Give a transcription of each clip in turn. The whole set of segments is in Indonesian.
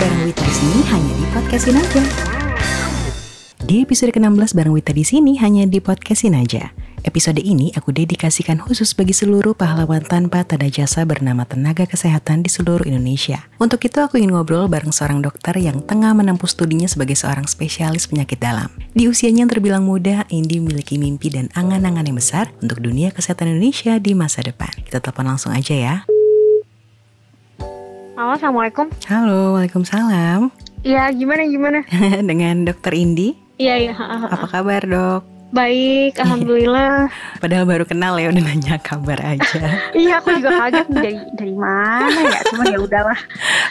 bareng Wita di sini hanya di podcastin aja. Di episode ke-16 bareng Wita di sini hanya di podcastin aja. Episode ini aku dedikasikan khusus bagi seluruh pahlawan tanpa tanda jasa bernama tenaga kesehatan di seluruh Indonesia. Untuk itu aku ingin ngobrol bareng seorang dokter yang tengah menempuh studinya sebagai seorang spesialis penyakit dalam. Di usianya yang terbilang muda, Indi memiliki mimpi dan angan-angan yang besar untuk dunia kesehatan Indonesia di masa depan. Kita telepon langsung aja ya. Halo, Assalamualaikum. Halo, Waalaikumsalam. Iya, gimana gimana? Dengan dokter Indi. Iya, iya. Apa kabar dok? Baik, alhamdulillah. Padahal baru kenal ya udah nanya kabar aja. iya, aku juga kaget dari dari mana ya. Cuma ya udahlah.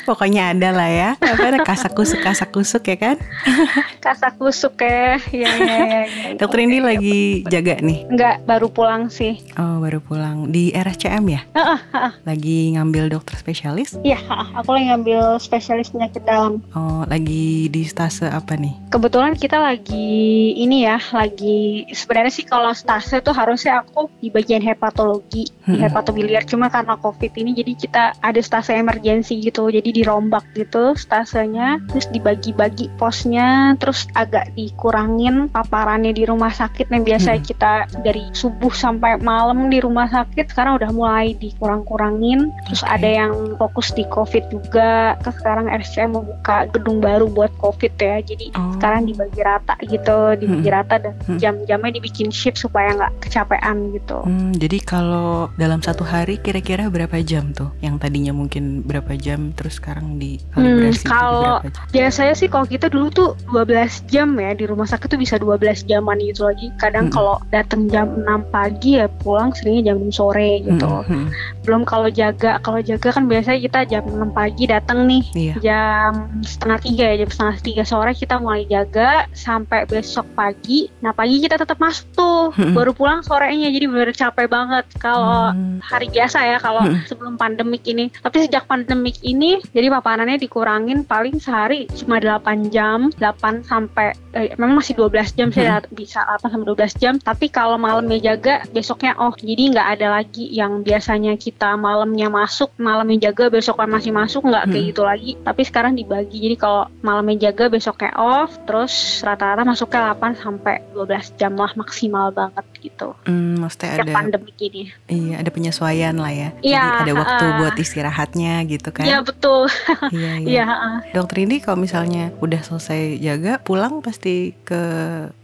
Pokoknya ada lah ya. Apa ada kasak kusuk kasak kusuk ya kan? kasak kusuk ya. Iya, iya, iya. Ya, Dokter ini lagi jaga nih? Enggak, baru pulang sih. Oh, baru pulang di RSCM ya? Heeh, heeh. Lagi ngambil dokter spesialis? Iya, aku lagi ngambil spesialis penyakit dalam. Oh, lagi di stase apa nih? Kebetulan kita lagi ini ya, lagi sebenarnya sih kalau stase tuh harusnya aku di bagian hepatologi, di Hmm. hepatobiliar. Cuma karena COVID ini jadi kita ada stase emergensi gitu. Jadi dirombak gitu stasenya, terus dibagi-bagi posnya, terus agak dikurangin paparannya di rumah sakit yang biasa Hmm. kita dari subuh sampai malam di rumah sakit sekarang udah mulai dikurang-kurangin. Terus Oke. ada yang fokus di COVID juga. Kan sekarang RSCM membuka gedung baru buat COVID ya. Jadi Oh. sekarang dibagi rata gitu, dibagi Hmm. rata dan Hmm. Jam-jamnya dibikin shift supaya nggak kecapean gitu. Hmm, jadi kalau dalam satu hari kira-kira berapa jam tuh? Yang tadinya mungkin berapa jam terus sekarang dikalibrasi jadi kalau-? Biasanya sih kalau kita dulu tuh 12 jam ya di rumah sakit tuh bisa 12 jaman gitu lagi. Kadang Hmm. kalau datang jam 6 pagi ya pulang seringnya jam 6 sore gitu. Hmm, hmm, Belum kalau jaga, kalau jaga kan biasanya kita jam 6 pagi datang nih. Iya. Jam setengah tiga ya, jam setengah tiga sore kita mulai jaga sampai besok pagi. Nah pagi kita tetap masuk tuh, Hmm. baru pulang sorenya jadi bener capek banget. Kalau Hmm. hari biasa ya kalau Hmm. sebelum pandemik ini. Tapi sejak pandemik ini jadi papanannya dikurangin paling sehari cuma 8 jam, 8 sampai eh, memang masih 12 jam saya bisa 8 sampai 12 jam. Tapi kalau malamnya jaga besoknya oh jadi nggak ada lagi yang biasanya kita malamnya masuk, malamnya jaga besoknya masih masuk nggak kayak Hmm. gitu lagi. Tapi sekarang dibagi jadi kalau malamnya jaga besoknya off, terus rata-rata masuknya 8 sampai 12 jam lah maksimal banget gitu. Hmm, maksudnya ada pandemik ini. iya ada penyesuaian lah ya. Iya, Jadi ada waktu ha-ha. buat istirahatnya gitu kan? Iya betul. Iya, iya. Iya, heeh. Dokter ini kalau misalnya udah selesai jaga pulang pasti ke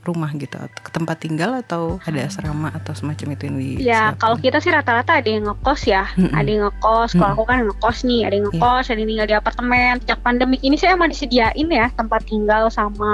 rumah gitu atau ke tempat tinggal atau ada asrama atau semacam itu yang di Ya, kalau kita sih rata-rata ada yang ngekos ya. Mm-mm. Ada yang ngekos, kalau aku kan ngekos nih, ada yang ngekos, ada yang tinggal di apartemen. Sejak pandemik ini saya emang disediain ya tempat tinggal sama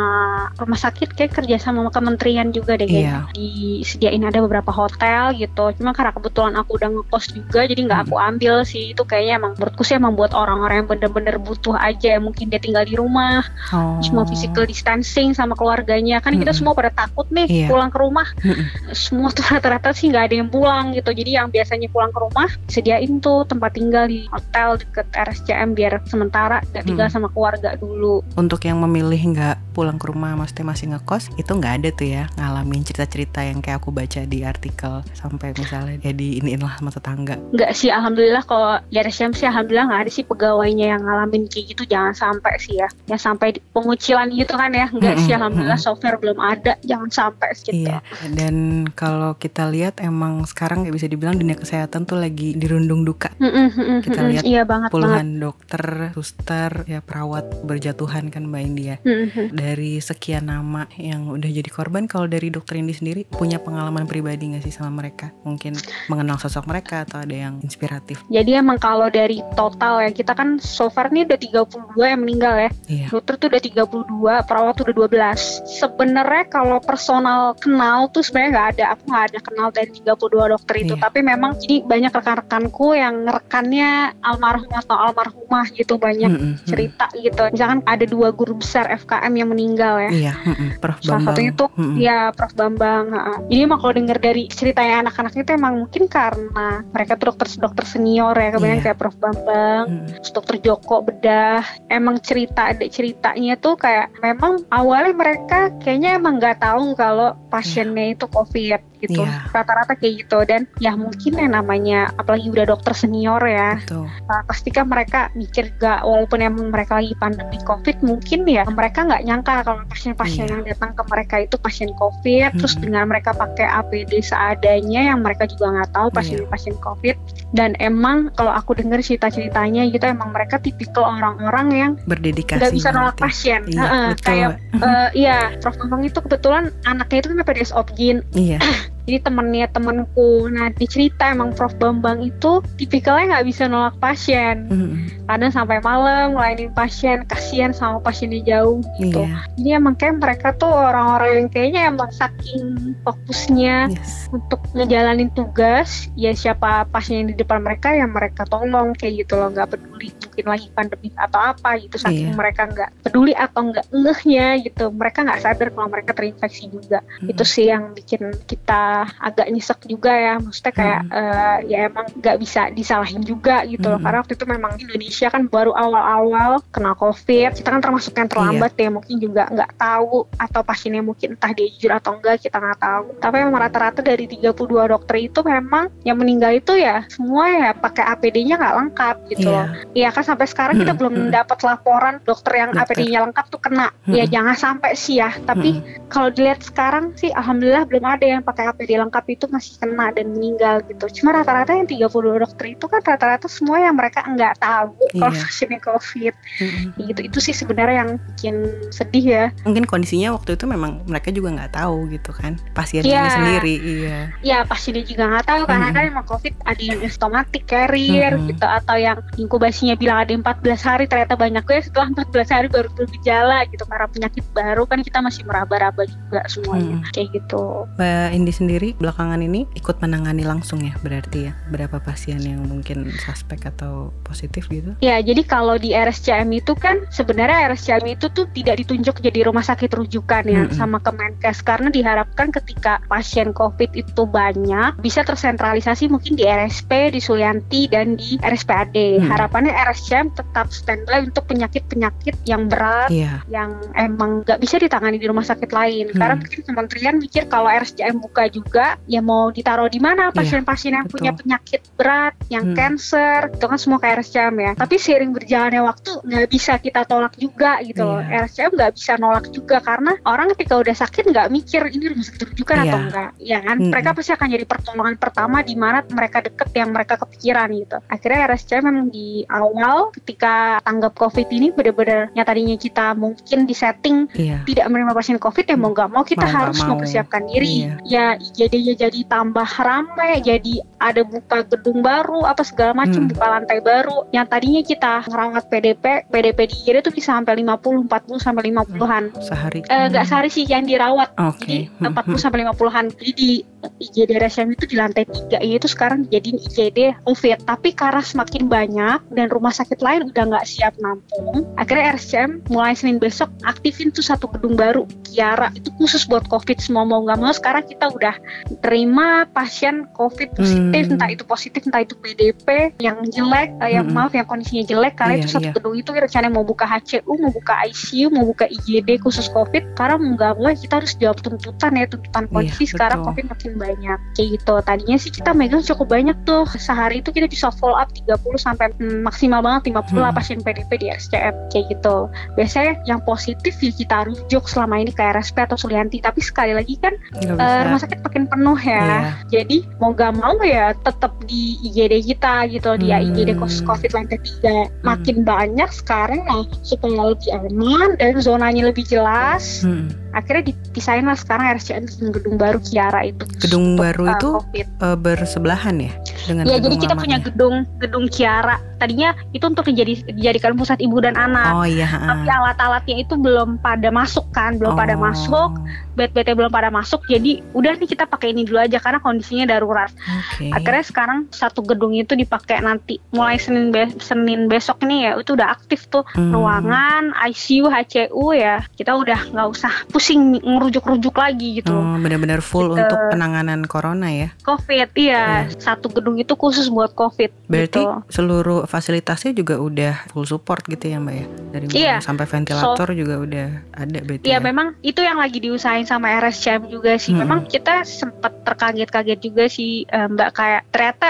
rumah sakit kayak kerja sama kementerian juga deh Iya. kayaknya. Disediain ada beberapa hotel gitu. Cuma karena kebetulan aku udah ngekos juga jadi nggak aku ambil sih. Itu kayaknya emang menurutku sih emang buat orang-orang yang bener-bener butuh aja. Mungkin dia tinggal di rumah, oh. cuma physical distancing sama keluarganya. Kan kita Mm-mm. semua pada takut nih Iya. pulang ke rumah Mm-mm. semua tuh rata-rata sih nggak ada yang pulang gitu jadi yang biasanya pulang ke rumah sediain tuh tempat tinggal di hotel deket RSCM biar sementara nggak tinggal Hmm. sama keluarga dulu Untuk yang memilih nggak pulang ke rumah, maksudnya masih ngekos, itu nggak ada tuh ya ngalamin cerita-cerita yang kayak aku baca di artikel sampai misalnya ya di iniin lah sama tetangga. nggak sih alhamdulillah kalau RSCM sih alhamdulillah nggak ada sih pegawainya yang ngalamin kayak gitu jangan sampai sih ya ya sampai pengucilan gitu kan ya nggak sih alhamdulillah software belum ada jangan sampai gitu Iya, dan kalau kita lihat emang sekarang ya bisa dibilang dunia kesehatan tuh lagi dirundung duka. Kita lihat iya banget banget Puluhan dokter, suster, ya perawat berjatuhan kan Mbak India. Mm-mm. Dari sekian nama yang udah jadi korban, kalau dari dokter Indi sendiri punya pengalaman pribadi nggak sih sama mereka? Mungkin mengenal sosok mereka atau ada yang inspiratif? Jadi emang kalau dari total ya kita kan so far nih udah 32 yang meninggal ya. Iya. Dokter tuh udah 32, perawat tuh udah 12. Sebenarnya kalau personal kenal tuh sebenarnya nggak ada. Aku nggak ada kenal dari 32 dokter itu. Iya. Tapi memang jadi banyak rekan-rekanku yang rekannya almarhum atau almarhumah gitu banyak Mm-mm, mm-mm. cerita gitu. Misalkan ada dua guru besar FKM yang meninggal ya. Iya, mm-mm. Prof Salah satunya tuh Mm-mm. ya Prof Bambang. Nah, Jadi emang kalau dengar dari ceritanya anak-anak itu emang mungkin karena mereka tuh dokter dokter senior ya kebanyakan Iya. kayak Prof Bambang, Hmm. dokter Joko bedah. Emang cerita ada ceritanya tuh kayak memang awalnya mereka kayaknya emang nggak tahu kalau pasiennya itu COVID gitu. Iya. Rata-rata kayak gitu dan ya mungkin yang namanya apalagi udah dokter senior ya Betul. Uh, pasti kan mereka mikir gak walaupun emang mereka lagi pandemi covid mungkin ya mereka nggak nyangka kalau pasien-pasien Iya. yang datang ke mereka itu pasien covid terus Mm-mm. dengan mereka pakai APD seadanya yang mereka juga nggak tahu Iya. pasien-pasien covid dan emang kalau aku dengar cerita-ceritanya gitu emang mereka tipikal orang-orang yang Berdedikasi. nggak bisa nolak ya. pasien Iya, Heeh, betul. kayak uh, iya Prof Bambang itu kebetulan anaknya itu kan PDS Opgin Iya. jadi temennya temanku nah dicerita emang Prof Bambang itu tipikalnya nggak bisa nolak pasien Hmm. kadang sampai malam ngelainin pasien kasihan sama pasiennya jauh gitu Iya. jadi emang kayak mereka tuh orang-orang yang kayaknya emang saking fokusnya Yes. untuk ngejalanin tugas ya siapa pasien yang di depan mereka yang mereka tolong kayak gitu loh nggak peduli mungkin lagi pandemi atau apa gitu saking Iya. mereka nggak peduli atau nggak ngehnya gitu mereka nggak sadar kalau mereka terinfeksi juga Hmm. itu sih yang bikin kita agak nyesek juga ya maksudnya kayak eh, ya emang nggak bisa disalahin juga gitu loh Hmm. karena waktu itu memang Indonesia kan baru awal-awal kena covid kita kan termasuk yang terlambat Iya. ya mungkin juga nggak tahu atau pasiennya mungkin entah dia jujur atau enggak kita nggak tahu tapi memang rata-rata dari 32 dokter itu memang yang meninggal itu ya semua ya pakai APD-nya nggak lengkap gitu Iya. loh Iya kan sampai sekarang kita Hmm, belum hmm. dapat laporan dokter yang. APD-nya lengkap tuh kena ya Hmm. jangan sampai sih ya tapi Hmm. kalau dilihat sekarang sih alhamdulillah belum ada yang pakai APD lengkap itu masih kena dan meninggal gitu. Cuma rata-rata yang 32 dokter itu kan rata-rata semua yang mereka nggak tahu kalau Iya. pasiennya COVID Hmm. gitu. Itu sih sebenarnya yang bikin sedih ya. Mungkin kondisinya waktu itu memang mereka juga nggak tahu gitu kan pasiennya Iya. sendiri. Iya. Ya pasiennya juga nggak tahu karena Mm-mm. kan emang COVID ada yang asymptomatic carrier Mm-mm. gitu atau yang inkubasinya bilang ada 14 hari ternyata banyak gue setelah 14 hari baru bergejala gitu karena penyakit baru kan kita masih meraba-raba juga semuanya Mm. kayak gitu. Mbak Indi sendiri belakangan ini ikut menangani langsung ya berarti ya berapa pasien yang mungkin suspek atau positif gitu? Ya, jadi kalau di RSCM itu kan sebenarnya RSCM itu tuh tidak ditunjuk jadi rumah sakit rujukan ya Mm-mm. sama Kemenkes karena diharapkan ketika pasien COVID itu banyak bisa tersentralisasi mungkin di RSP, di Sulianti dan di RSPAD. Mm. Harapannya RSCM tetap standby untuk penyakit-penyakit yang berat Iya. yang emang nggak bisa ditangani di rumah sakit lain Hmm. karena mungkin kementerian mikir kalau RSCM buka juga ya mau ditaruh di mana Iya, pasien-pasien yang betul. punya penyakit berat yang Hmm. cancer itu kan semua ke RSCM ya tapi seiring berjalannya waktu nggak bisa kita tolak juga gitu loh Iya. RSCM nggak bisa nolak juga karena orang ketika udah sakit nggak mikir ini rumah sakit rujukan atau Iya. enggak ya kan Hmm. mereka pasti akan jadi pertolongan pertama di mana mereka deket yang mereka kepikiran gitu akhirnya RSCM memang di awal ketika tanggap COVID ini bener-bener yang tadinya kita mungkin di setting Iya. tidak menerima pasien COVID ya mau nggak mau kita Mau harus mau. mempersiapkan diri. Iya. Ya IGD-nya jadi tambah ramai, jadi ada buka gedung baru apa segala macam, Hmm. buka lantai baru. Yang tadinya kita ngerawat PDP, PDP di IGD itu bisa sampai 50, 40 sampai 50-an. Sehari. Eh nggak sehari sih yang dirawat. Oke. Jadi 40 sampai 50-an. Jadi di IGD RSM itu di lantai 3 itu sekarang jadi IGD COVID. Tapi karena semakin banyak dan rumah sakit lain udah nggak siap nampung, akhirnya RSCM mulai Senin besok aktifin tuh satu gedung baru Kiara itu khusus buat COVID semua mau nggak mau sekarang kita udah terima pasien COVID positif Hmm. entah itu positif entah itu PDP yang jelek eh, yang Hmm. maaf yang kondisinya jelek karena Iya, itu satu iya. gedung itu rencananya mau buka HCU mau buka ICU mau buka IGD khusus COVID karena mau nggak mau kita harus jawab tuntutan ya tuntutan Iya, kondisi sekarang betul. COVID makin banyak kayak gitu tadinya sih kita megang cukup banyak tuh sehari itu kita bisa follow up 30 sampai hmm, maksimal banget 50 lah Hmm. pasien PDP di RSCM kayak gitu biasanya yang positif ya kita rujuk selama ini ke RSP atau Sulianti tapi sekali lagi kan bisa. rumah sakit makin penuh ya Iya. jadi mau gak mau ya tetap di IGD kita gitu di Hmm. IGD kos- COVID lantai 3 makin banyak sekarang lah supaya lebih aman dan zonanya lebih jelas Hmm. Akhirnya dipisahin lah sekarang dengan gedung baru Kiara itu Gedung Untuk, baru eh, itu COVID. eh, bersebelahan ya dengan ya gedung jadi kita punya lamanya? gedung gedung Kiara tadinya itu untuk dijadi, dijadikan pusat ibu dan anak. Oh iya. Tapi alat-alatnya itu belum pada masuk kan, belum pada Oh. masuk, bed-bednya belum pada masuk. Jadi udah nih kita pakai ini dulu aja karena kondisinya darurat. Oke. Akhirnya sekarang satu gedung itu dipakai nanti mulai Senin be- Senin besok nih ya itu udah aktif tuh Hmm. ruangan ICU HCU ya kita udah nggak usah pusing ngerujuk-rujuk lagi gitu. Oh, benar-benar full Gitu. untuk penanganan corona ya. COVID iya satu gedung itu khusus buat COVID Berarti gitu. seluruh fasilitasnya juga udah full support gitu ya Mbak ya. Dari mulai Iya. sampai ventilator juga udah ada berarti Iya ya. memang itu yang lagi diusahain sama RSCM juga sih. Hmm. Memang kita sempat terkaget-kaget juga sih eh, Mbak kayak ternyata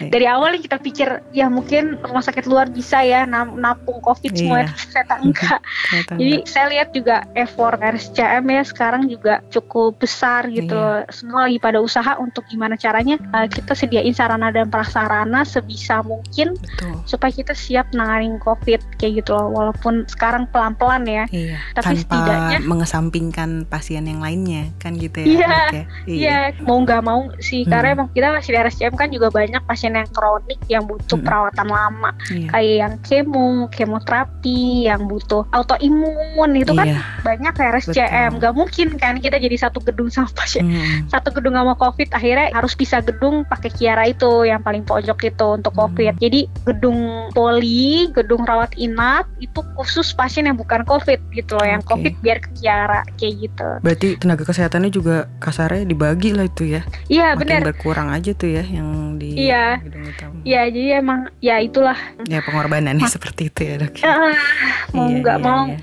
Iya. dari awal kita pikir ya mungkin rumah sakit luar bisa ya nam- nampung COVID semua Iya. ternyata enggak. Ternyata Jadi enggak. saya lihat juga effort RSCM ya sekarang juga cukup besar gitu. Iya. Semua lagi pada usaha untuk gimana caranya uh, kita sediain sarana dan prasarana sebisa mungkin betul. supaya kita siap nanganin COVID kayak gitu loh. Walaupun sekarang pelan-pelan ya. Iya, Tapi tanpa setidaknya- mengesampingkan pasien yang lainnya kan gitu ya. Iya, Dok, ya? Iya, mau nggak mau sih, Hmm. karena emang kita masih di RSCM kan juga banyak pasien yang kronik yang butuh Hmm. perawatan lama, Iya. kayak yang kemo, kemoterapi, yang butuh autoimun itu kan Iya. banyak kayak RSCM, Betul. Nggak mungkin kan kita jadi satu gedung sama pasien Mm. satu gedung sama COVID akhirnya harus bisa gedung pakai Kiara itu yang paling pojok itu untuk Hmm. COVID. Jadi gedung poli, gedung rawat inap itu khusus pasien yang bukan COVID gitu loh. Yang Oke. COVID biar ke Kiara kayak gitu. Berarti tenaga kesehatannya juga kasarnya dibagi lah itu ya. Iya benar. berkurang aja tuh ya yang di Iya. gedung utama. Ya jadi emang ya itulah. Ya pengorbanannya seperti itu ya dok. ya. Ah, mau Iya, nggak iya, mau. iya.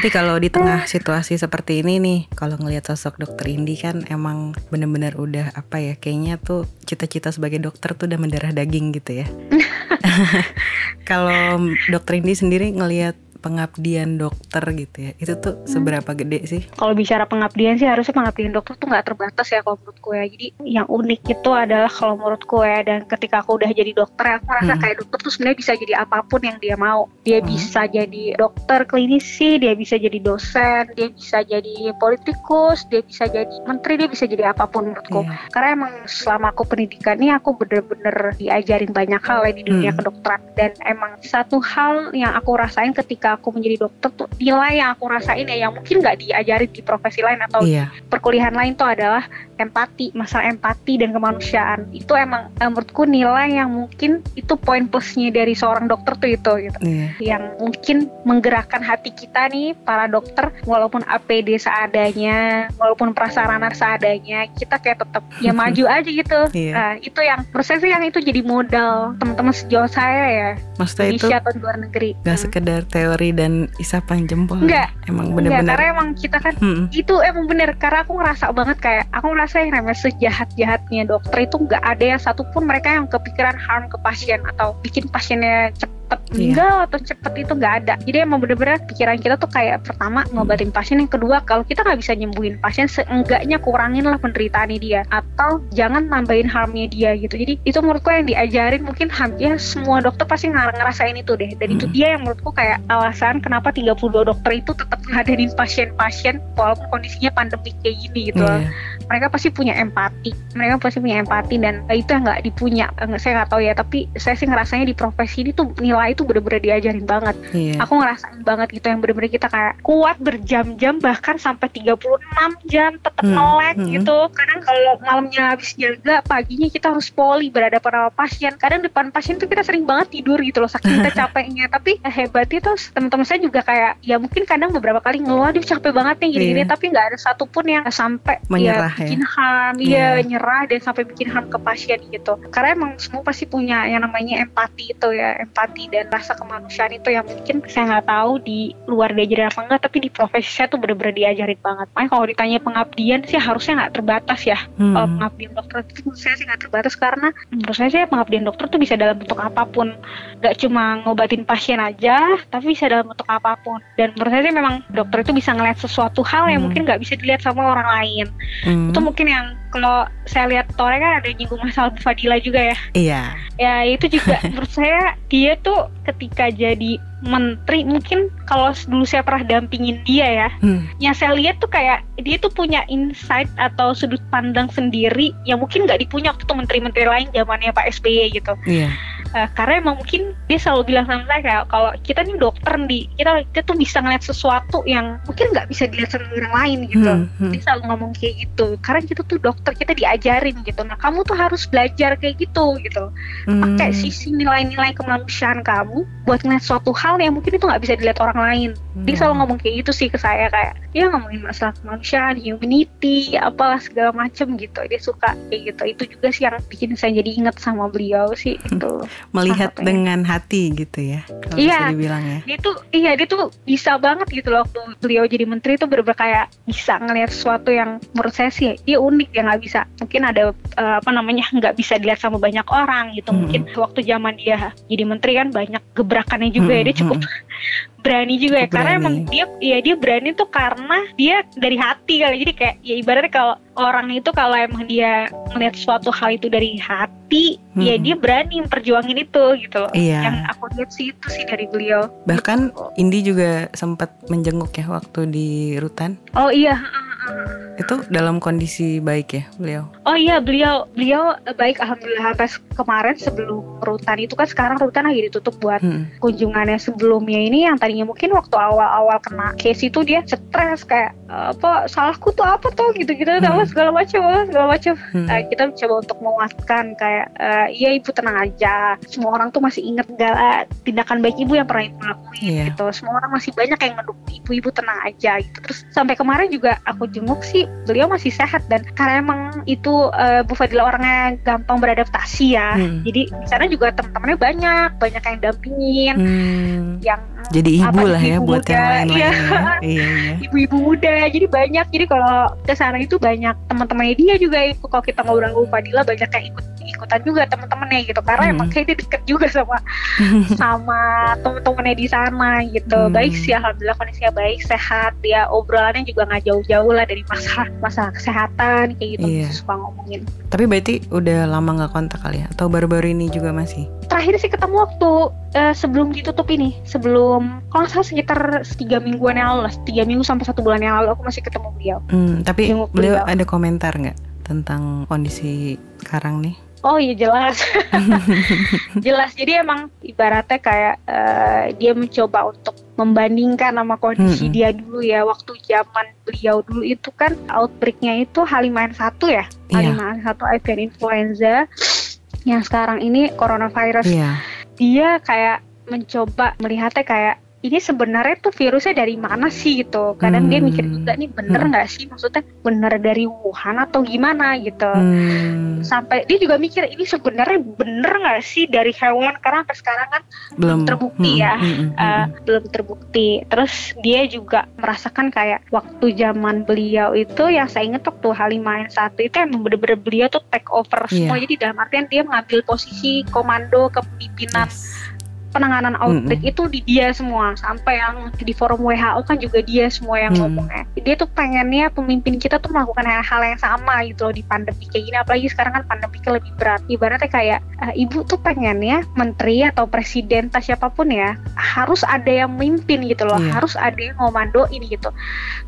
Tapi kalau di tengah situasi seperti ini nih, kalau ngelihat sosok dokter Indi kan emang bener-bener udah apa ya, kayaknya tuh cita-cita sebagai dokter tuh udah mendarah daging gitu ya. kalau dokter Indi sendiri ngelihat pengabdian dokter gitu ya, itu tuh seberapa gede sih? Kalau bicara pengabdian sih harusnya pengabdian dokter tuh nggak terbatas ya kalau menurutku ya. Jadi yang unik itu adalah kalau menurutku ya dan ketika aku udah jadi dokter aku merasa Hmm. kayak dokter tuh sebenarnya bisa jadi apa pun yang dia mau. Dia Hmm. bisa jadi dokter klinisi, dia bisa jadi dosen, dia bisa jadi politikus, dia bisa jadi menteri, dia bisa jadi apa pun menurutku. Iya. Karena emang selama aku pendidikan ini aku bener-bener diajarin banyak hal ya di dunia Hmm. kedokteran dan emang satu hal yang aku rasain ketika aku menjadi dokter tuh nilai yang aku rasain ya yang mungkin nggak diajarin di profesi lain atau Iya, perkuliahan lain tuh adalah empati, masalah empati dan kemanusiaan. Itu emang eh, menurutku nilai yang mungkin itu poin plusnya dari seorang dokter tuh itu gitu. iya. Yang mungkin menggerakkan hati kita nih para dokter walaupun APD seadanya, walaupun prasarana seadanya, kita kayak tetap ya maju aja gitu. Iya. Nah, itu yang sih yang itu jadi modal teman-teman sejauh saya ya Maksudnya itu Indonesia atau di luar negeri. gak Hmm. sekedar teori dan isapan jempol. Enggak. Emang Enggak, bener-bener. karena emang kita kan Hmm, itu emang bener karena aku ngerasa banget kayak aku ngerasa yang namanya sejahat-jahatnya dokter itu nggak ada yang satupun mereka yang kepikiran harm ke pasien atau bikin pasiennya cepet Iya. meninggal atau cepet itu nggak ada jadi emang bener-bener pikiran kita tuh kayak pertama ngobatin pasien yang kedua kalau kita nggak bisa nyembuhin pasien seenggaknya kurangin lah penderitaannya dia atau jangan nambahin harmnya dia gitu jadi itu menurutku yang diajarin mungkin hampir semua dokter pasti ngerasain itu deh dan itu Hmm. dia yang menurutku kayak alasan kenapa 32 dokter itu tetap ngadain pasien-pasien walaupun kondisinya pandemi kayak gini gitu loh iya. mereka pasti punya empati mereka pasti punya empati dan itu yang nggak dipunya saya nggak tahu ya tapi saya sih ngerasanya di profesi ini tuh nilai itu bener-bener diajarin banget Iya. aku ngerasain banget gitu yang bener-bener kita kayak kuat berjam-jam bahkan sampai 36 jam tetap Hmm, melek hmm. gitu kadang kalau malamnya habis jaga paginya kita harus poli berhadapan sama pasien kadang depan pasien tuh kita sering banget tidur gitu loh saking kita capeknya tapi hebatnya tuh teman-teman saya juga kayak ya mungkin kadang beberapa kali ngeluh aduh capek banget nih gini-gini Iya. tapi nggak ada satupun yang sampai Menyerah ya, ya? bikin harm Iya. iya nyerah dan sampai bikin harm ke pasien gitu karena emang semua pasti punya yang namanya empati itu ya empati dan rasa kemanusiaan itu yang mungkin saya nggak tahu di luar diajarin apa enggak tapi di profesi saya tuh bener-bener diajarin banget makanya kalau ditanya pengabdian sih harusnya nggak terbatas ya Hmm. kalau pengabdian dokter itu menurut saya sih nggak terbatas karena menurut saya sih pengabdian dokter tuh bisa dalam bentuk apa pun nggak cuma ngobatin pasien aja tapi bisa dalam bentuk apa pun dan menurut saya sih memang dokter itu bisa ngeliat sesuatu hal yang Hmm. mungkin nggak bisa dilihat sama orang lain Hmm. itu mungkin yang kalau saya lihat Tore kan ada nyinggung masalah Bu Fadila juga ya Iya. ya itu juga menurut saya dia tuh ketika jadi menteri mungkin kalau dulu saya pernah dampingin dia ya Hmm. yang saya lihat tuh kayak dia tuh punya insight atau sudut pandang sendiri yang mungkin nggak dipunya waktu itu menteri-menteri lain zamannya Pak SBY gitu Iya. Eh, karena emang mungkin dia selalu bilang sama saya kayak kalau kita nih dokter nih kita kita tuh bisa ngeliat sesuatu yang mungkin nggak bisa dilihat sama orang lain gitu Hmm, hmm. dia selalu ngomong kayak gitu karena kita tuh dokter kita diajarin gitu nah kamu tuh harus belajar kayak gitu gitu pakai Hmm. sisi nilai-nilai kemanusiaan kamu buat ngeliat suatu hal yang mungkin itu nggak bisa dilihat orang lain. Dia Hmm. selalu ngomong kayak gitu sih ke saya kayak dia ngomongin masalah kemanusiaan humanity apalah segala macem gitu. Dia suka kayak gitu. Itu juga sih yang bikin saya jadi inget sama beliau sih itu melihat ya? dengan hati gitu ya kalau Iya. bisa dibilang ya. Dia tuh iya dia tuh bisa banget gitu loh waktu beliau jadi menteri tuh bener-bener kayak bisa ngelihat sesuatu yang menurut saya sih dia unik ya nggak bisa. Mungkin ada eh, apa namanya nggak bisa dilihat sama banyak orang gitu. Hmm. mungkin waktu zaman dia jadi menteri kan banyak gebrakannya juga ya. Hmm, dia cukup berani juga ya. Cukup karena berani. emang dia ya dia berani tuh karena dia dari hati kali. Jadi kayak ya ibaratnya kalau orang itu kalau emang dia melihat suatu hal itu dari hati ya Hmm. dia berani memperjuangin itu gitu loh. Iya. yang aku lihat sih itu sih dari beliau. Bahkan Indi juga sempat menjenguk ya waktu di rutan. Oh iya itu dalam kondisi baik ya beliau Oh iya beliau beliau eh, baik alhamdulillah se- kemarin sebelum rutan itu kan sekarang rutan lagi ditutup buat Hmm. kunjungannya sebelumnya ini yang tadinya mungkin waktu awal-awal kena case itu dia stres kayak "Eh, apa salahku tuh apa tuh gitu-gitu Hmm. apa segala macam segala macam Hmm. Nah, kita coba untuk menguatkan kayak iya ibu tenang aja semua orang tuh masih inget segala tindakan baik ibu yang pernah ibu lakuin Iya. gitu semua orang masih banyak yang mendukung ibu ibu tenang aja gitu terus sampai kemarin juga aku jenguk sih beliau masih sehat dan karena emang itu eh, Bu Fadila orangnya gampang beradaptasi ya Hmm. jadi di sana juga teman-temannya banyak banyak yang dampingin Hmm. yang jadi ibu Apa, lah ya ibu buat yang muda, lain iya. lainnya iya iya. Ibu-ibu muda jadi banyak. Jadi kalau ke sana itu banyak teman-temannya dia juga ikut. Kalau kita ngobrol sama Bu Fadila banyak yang ikut ikutan juga teman-temannya gitu. Karena Hmm. emang kayak dia deket juga sama sama teman-temannya di sana gitu. Hmm. baik sih alhamdulillah kondisinya baik sehat. Dia obrolannya juga nggak jauh-jauh lah dari masalah masalah kesehatan kayak gitu. Iya. suka ngomongin. Tapi berarti udah lama nggak kontak kali ya? Atau baru-baru ini juga masih terakhir sih ketemu waktu eh, sebelum ditutup ini sebelum kalau nggak salah sekitar tiga mingguan yang lalu lah tiga minggu sampai satu bulan yang lalu aku masih ketemu beliau Hmm, tapi Jenguk beliau beliau. ada komentar nggak tentang kondisi sekarang nih Oh iya jelas, jelas. Jadi emang ibaratnya kayak eh, dia mencoba untuk membandingkan sama kondisi Mm-mm. dia dulu ya. Waktu zaman beliau dulu itu kan outbreaknya itu H5N1 ya, Iya. H5N1 avian influenza. Yang sekarang ini coronavirus. iya Dia kayak mencoba melihatnya kayak ini sebenarnya tuh virusnya dari mana sih gitu. Kadang dia mikir Hmm. juga nih bener Hmm. nggak sih maksudnya bener dari Wuhan atau gimana gitu Hmm, sampai dia juga mikir ini sebenarnya bener nggak sih dari hewan karena sampai sekarang kan belum terbukti Hmm, ya. hmm, hmm, uh, hmm. belum terbukti terus dia juga merasakan kayak waktu zaman beliau itu yang saya ingat waktu H5N1 itu emang bener-bener beliau tuh take over semua Iya. jadi dalam artian dia mengambil posisi komando kepemimpinan Yes. Penanganan outbreak itu di dia semua. Sampai yang di forum WHO kan juga dia semua yang Hmm. ngomongnya. Dia tuh pengennya pemimpin kita tuh melakukan hal-hal yang sama gitu loh di pandemi kayak gini. Apalagi sekarang kan pandemiknya lebih berat. Ibaratnya kayak eh, ibu tuh pengennya menteri atau presiden atau siapa pun ya harus ada yang memimpin gitu loh. Iya. harus ada yang ngomandoin gitu.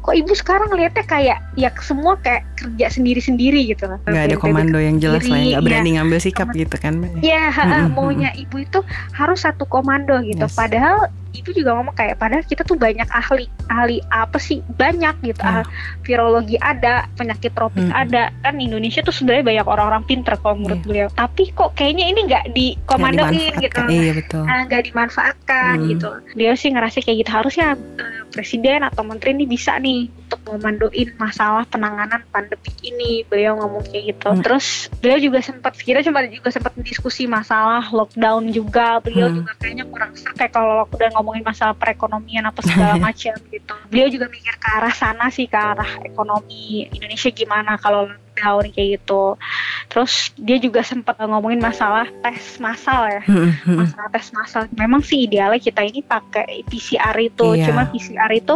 Kok ibu sekarang lihatnya kayak ya semua kayak kerja sendiri-sendiri gitu loh. Nggak ada komando yang jelas lah ya. Nggak berani iya. ngambil sikap gitu kan? Ya, ha, Mm-mm, maunya ibu itu harus satu komando gitu. Yes. Padahal ibu juga ngomong kayak padahal kita tuh banyak ahli ahli apa sih banyak gitu. Ya. Ah, virologi ada, penyakit tropis Mm-mm. ada. Kan Indonesia tuh sebenarnya banyak orang-orang pinter kalau menurut Iya. beliau. Tapi kok kayaknya ini nggak dikomandoin gitu. iya betul Ah, nggak dimanfaatkan Hmm. gitu. Dia sih ngerasa kayak gitu harusnya eh, presiden atau menteri ini bisa nih untuk memandoin masalah penanganan pandemi ini. Beliau ngomong kayak gitu. Hmm. Terus beliau juga sempat kita sempat juga sempat diskusi masalah lockdown juga. Beliau Hmm. juga kayaknya kurang serak kayak kalau lockdown ngomongin masalah perekonomian apa segala macam gitu. Beliau juga mikir ke arah sana sih ke arah ekonomi Indonesia gimana kalau lockdown kayak gitu. Terus dia juga sempat ngomongin masalah tes massal ya Hmm, hmm. masalah tes massal. Memang sih idealnya kita ini pakai PCR itu, Iya. cuma PCR itu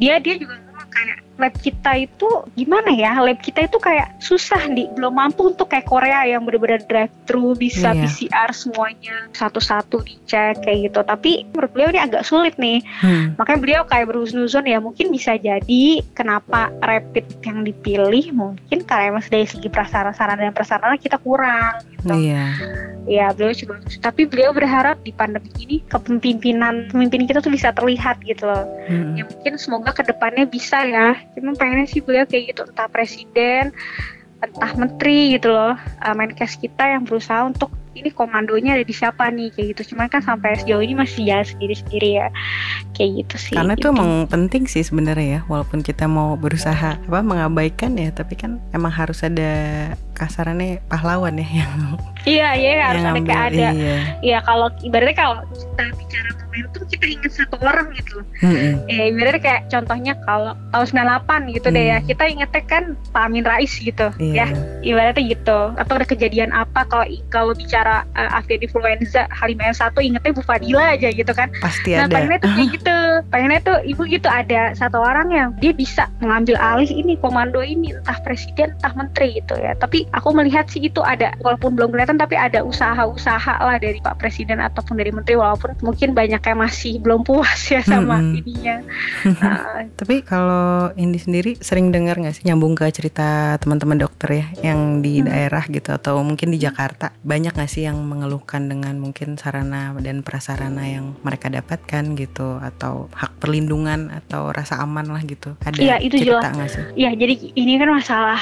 dia dia juga kayak lab kita itu gimana ya lab kita itu kayak susah di belum mampu untuk kayak Korea yang benar-benar drive thru bisa Iya. PCR semuanya satu-satu dicek kayak gitu tapi menurut beliau ini agak sulit nih Hmm. makanya beliau kayak berhusnuzon ya mungkin bisa jadi kenapa rapid yang dipilih mungkin karena emang dari segi prasarana dan prasarana kita kurang gitu Iya. ya beliau coba tapi beliau berharap di pandemi ini kepemimpinan pemimpin kita tuh bisa terlihat gitu loh Hmm. ya mungkin semoga ke depannya bisa ya cuma pengennya sih beliau kayak gitu entah presiden entah menteri gitu loh. Uh, Menkes kita yang berusaha untuk ini komandonya ada di siapa nih kayak gitu. Cuman kan sampai sejauh ini masih jalan sendiri-sendiri ya. Kayak gitu sih Karena itu gitu. emang penting sih sebenarnya ya, walaupun kita mau berusaha apa mengabaikan ya, tapi kan emang harus ada kasarannya pahlawan ya yang iya iya harus yang ada kayak ada Iya. ya kalau ibaratnya kalau kita bicara momentum kita ingat satu orang gitu ya ibaratnya kayak contohnya kalau tahun 98 gitu deh ya Hmm. kita ingetnya kan Pak Amin Rais gitu Iya. ya ibaratnya gitu atau ada kejadian apa kalau kalau bicara uh, avian influenza H5N1 ingetnya Bu Fadila aja gitu kan Pasti nah ada. pengennya tuh kayak gitu pengennya tuh ibu gitu ada satu orang yang dia bisa mengambil alih ini komando ini entah presiden entah menteri gitu ya tapi aku melihat sih itu ada walaupun belum kelihatan tapi ada usaha-usaha lah dari Pak Presiden ataupun dari menteri walaupun mungkin banyak yang masih belum puas ya sama Mm-mm. ininya Nah, Tapi kalau Indi sendiri sering dengar nggak sih nyambung ke cerita teman-teman dokter ya yang di Hmm. daerah gitu atau mungkin di Jakarta banyak nggak sih yang mengeluhkan dengan mungkin sarana dan prasarana yang mereka dapatkan gitu atau hak perlindungan atau rasa aman lah gitu ada Iya, itu cerita jelas. nggak sih? Ya, jadi ini kan masalah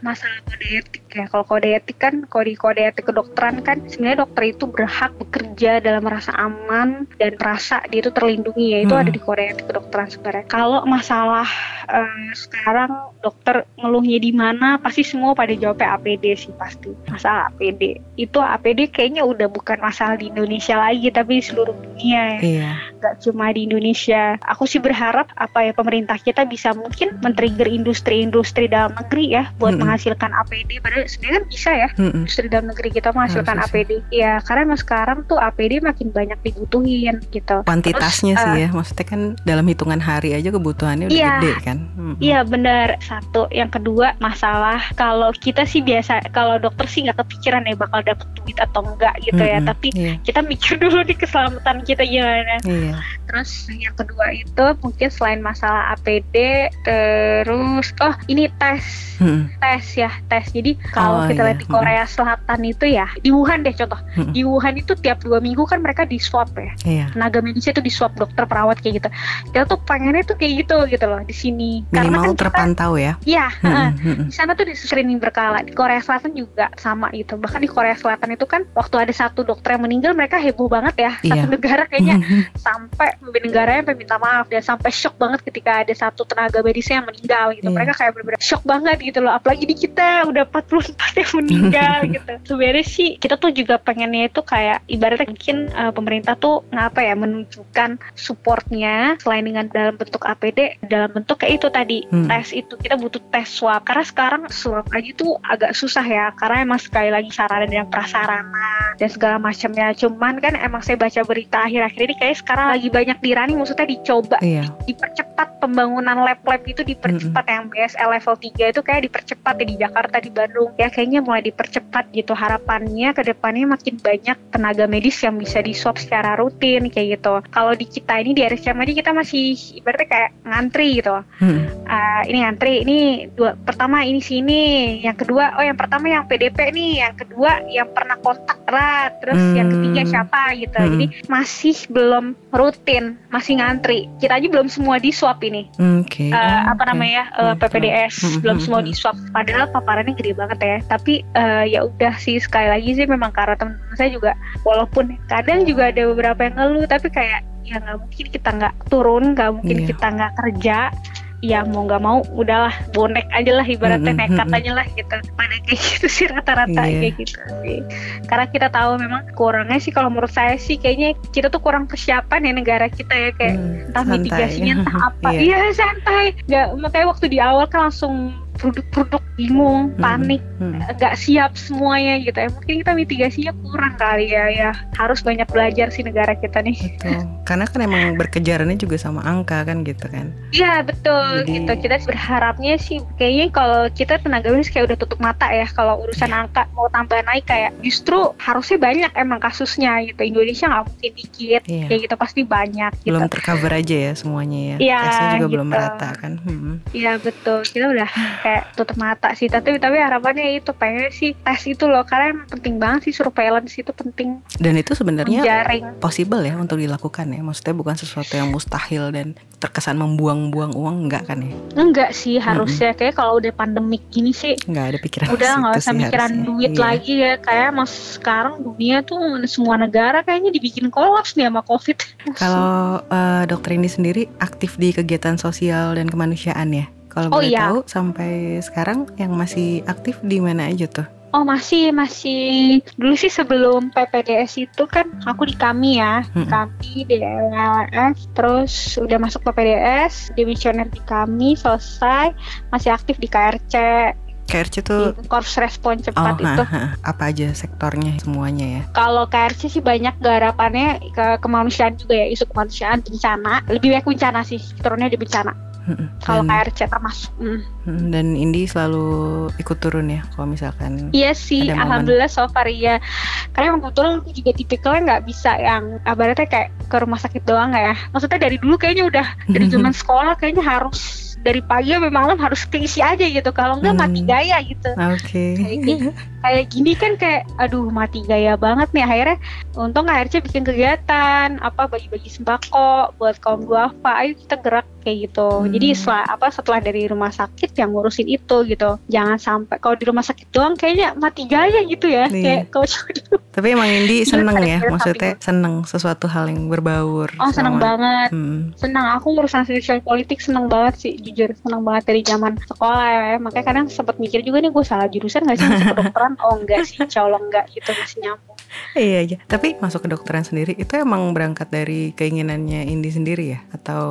masalah kode etik ya. Kalau kode etik kan kode kode etik kedokteran kan sebenarnya dokter itu berhak bekerja dalam rasa aman dan merasa dia itu terlindungi ya. Itu Hmm. ada di kode etik kedokteran sebenarnya. Kalau masalah eh, sekarang dokter ngeluhnya di mana pasti semua pada jawabnya APD sih pasti. Masalah APD. Itu APD kayaknya udah bukan masalah di Indonesia lagi tapi di seluruh dunia ya Iya. nggak cuma di Indonesia. Aku sih berharap apa ya pemerintah kita bisa mungkin men-trigger industri-industri dalam negeri ya buat Mm-mm. Menghasilkan APD. Padahal sebenarnya kan bisa ya Mm-mm. industri dalam negeri kita menghasilkan Harus APD. Ya karena sekarang tuh APD makin banyak dibutuhin gitu. Kuantitasnya Terus, sih eh, ya, maksudnya kan dalam hitungan hari aja kebutuhannya udah Iya. gede kan. Mm-mm. Iya benar satu. Yang kedua masalah kalau kita sih biasa kalau dokter sih nggak kepikiran ya bakal dapet duit atau enggak gitu ya. Mm-mm. Tapi Iya. kita mikir dulu di keselamatan kita gimana. Iya. Terus yang kedua itu mungkin selain masalah APD, terus oh ini tes Mm-mm. tes ya tes. Jadi kalau Oh, kita iya. lihat di Korea Selatan itu ya di Wuhan deh contoh. Di Wuhan itu tiap dua minggu kan mereka di swab ya. Iya. Tenaga medisnya itu di swab dokter perawat kayak gitu. Kita tuh pengennya tuh kayak gitu gitu loh di sini. Karena Minimal kan kita, terpantau ya. ya. Mm-mm. di sana tuh di screening berkala di Korea Selatan juga sama gitu bahkan di Korea Selatan itu kan waktu ada satu dokter yang meninggal mereka heboh banget ya Iya. satu negara kayaknya sampai pemimpin negaranya sampai minta maaf dan sampai shock banget ketika ada satu tenaga medisnya yang meninggal gitu Iya. mereka kayak bener-bener shock banget gitu loh apalagi di kita udah 44 yang meninggal gitu. Sebenarnya sih kita tuh juga pengennya itu kayak ibaratnya mungkin eh, pemerintah tuh ngapa ya menunjukkan supportnya selain dengan dalam bentuk APD dalam bentuk kayak itu tadi Hmm. tes itu. Kita butuh tes swab. Karena sekarang swab aja tuh agak susah ya karena emang sekali lagi sarana dan prasarana dan segala macamnya. Cuman kan emang saya baca berita akhir-akhir ini kayak sekarang lagi banyak dirani maksudnya dicoba Iya. dipercepat pembangunan lab-lab itu dipercepat yang BSL level 3 itu kayak dipercepat di Jakarta di Bandung ya kayaknya mulai dipercepat gitu harapannya ke depannya makin banyak tenaga medis yang bisa di swab secara rutin kayak gitu kalau di kita ini di RSCM aja kita masih ibaratnya kayak ngantri gitu Mm-mm. Ah, ini ngantri ini dua pertama ini sini yang kedua oh yang pertama yang PDP nih yang kedua yang pernah kontak erat terus yang Hmm. ketiga siapa gitu Hmm. jadi masih belum rutin masih ngantri kita aja belum semua di swab ini Oke. Eh, Oh, apa oke. namanya eh, Hmm, PPDS hmm, belum hmm, semua hmm. di swab padahal paparannya gede banget ya tapi eh, ya udah sih sekali lagi sih memang karena teman-teman saya juga walaupun kadang juga ada beberapa yang ngeluh tapi kayak ya nggak mungkin kita nggak turun nggak mungkin Iya. kita nggak kerja ya mau nggak mau udahlah bonek aja lah ibaratnya Mm, mm, nekat mm, mm. aja lah gitu pada kayak gitu sih rata-rata Iya. kayak gitu sih karena kita tahu memang kurangnya sih kalau menurut saya sih kayaknya kita tuh kurang persiapan ya negara kita ya kayak Hmm, entah santai. mitigasinya entah apa Iya. iya santai nggak makanya waktu di awal kan langsung produk-produk bingung, Hmm. panik, Hmm. nggak siap semuanya gitu ya. Mungkin kita mitigasinya kurang kali ya. Ya harus banyak belajar sih negara kita nih. Betul. Karena kan emang berkejarannya juga sama angka kan gitu kan. Iya betul Jadi- gitu. Kita berharapnya sih kayaknya kalau kita tenaga medis kayak udah tutup mata ya kalau urusan Iya. angka mau tambah naik kayak justru harusnya banyak emang kasusnya gitu. Indonesia nggak mungkin dikit Iya. kayak gitu pasti banyak gitu. Belum tercover aja ya semuanya ya. Iya, Tesnya juga belum gitu. merata kan. Hmm. Iya betul. Kita udah kayak tutup mata sih. Tapi tapi harapannya itu pengen sih tes itu loh karena emang penting banget sih surveillance itu penting Dan itu sebenarnya possible ya untuk dilakukan ya. Maksudnya bukan sesuatu yang mustahil dan terkesan membuang-buang uang enggak kan ya? Enggak sih harusnya kayak kalau udah pandemik gini sih Enggak ada pikiran udah nggak usah mikiran harusnya. duit Iya. lagi ya kayak mas sekarang dunia tuh semua negara kayaknya dibikin kolaps nih sama covid Kalau eh, dokter ini sendiri aktif di kegiatan sosial dan kemanusiaan ya. Kalau Oh, boleh iya. tahu sampai sekarang yang masih aktif di mana aja tuh? oh masih masih dulu sih sebelum PPDS itu kan aku di kami ya Mm-mm. kami di LLF terus udah masuk PPDS dimisioner di kami selesai masih aktif di KRC KRC tuh Korps Respon oh Cepat itu ha, ha. apa aja sektornya semuanya ya? kalau KRC sih banyak garapannya ke kemanusiaan juga ya isu kemanusiaan bencana lebih banyak bencana sih turunnya di bencana Mm-mm. kalau KRC termasuk Mm. Mm, dan Indi selalu ikut turun ya kalau misalkan Iya sih, alhamdulillah so far iya. Karena emang kebetulan aku juga tipikalnya nggak bisa yang ibaratnya kayak ke rumah sakit doang ya. Maksudnya dari dulu kayaknya udah dari zaman sekolah kayaknya harus dari pagi sampai malam harus keisi aja gitu. Kalau nggak mati Hmm. gaya gitu. Oke. Kayak gini, kayak gini kan kayak aduh mati gaya banget nih akhirnya untung akhirnya bikin kegiatan apa bagi-bagi sembako buat kaum duafa ayo kita gerak kayak gitu Hmm. jadi setelah apa setelah dari rumah sakit yang ngurusin itu gitu jangan sampai kalau di rumah sakit doang kayaknya mati gaya gitu ya Iya. kayak kalau Tapi emang Indi Iya, seneng ya, maksudnya seneng sesuatu hal yang berbaur. oh seneng banget Hmm. senang aku urusan sosial politik seneng banget sih jujur seneng banget dari zaman sekolah ya. Makanya kadang sempat mikir juga nih gue salah jurusan gak sih masuk kedokteran? Oh enggak sih Allah enggak gitu masih nyambung Iya aja. Tapi masuk kedokteran sendiri itu emang berangkat dari keinginannya Indi sendiri ya? Atau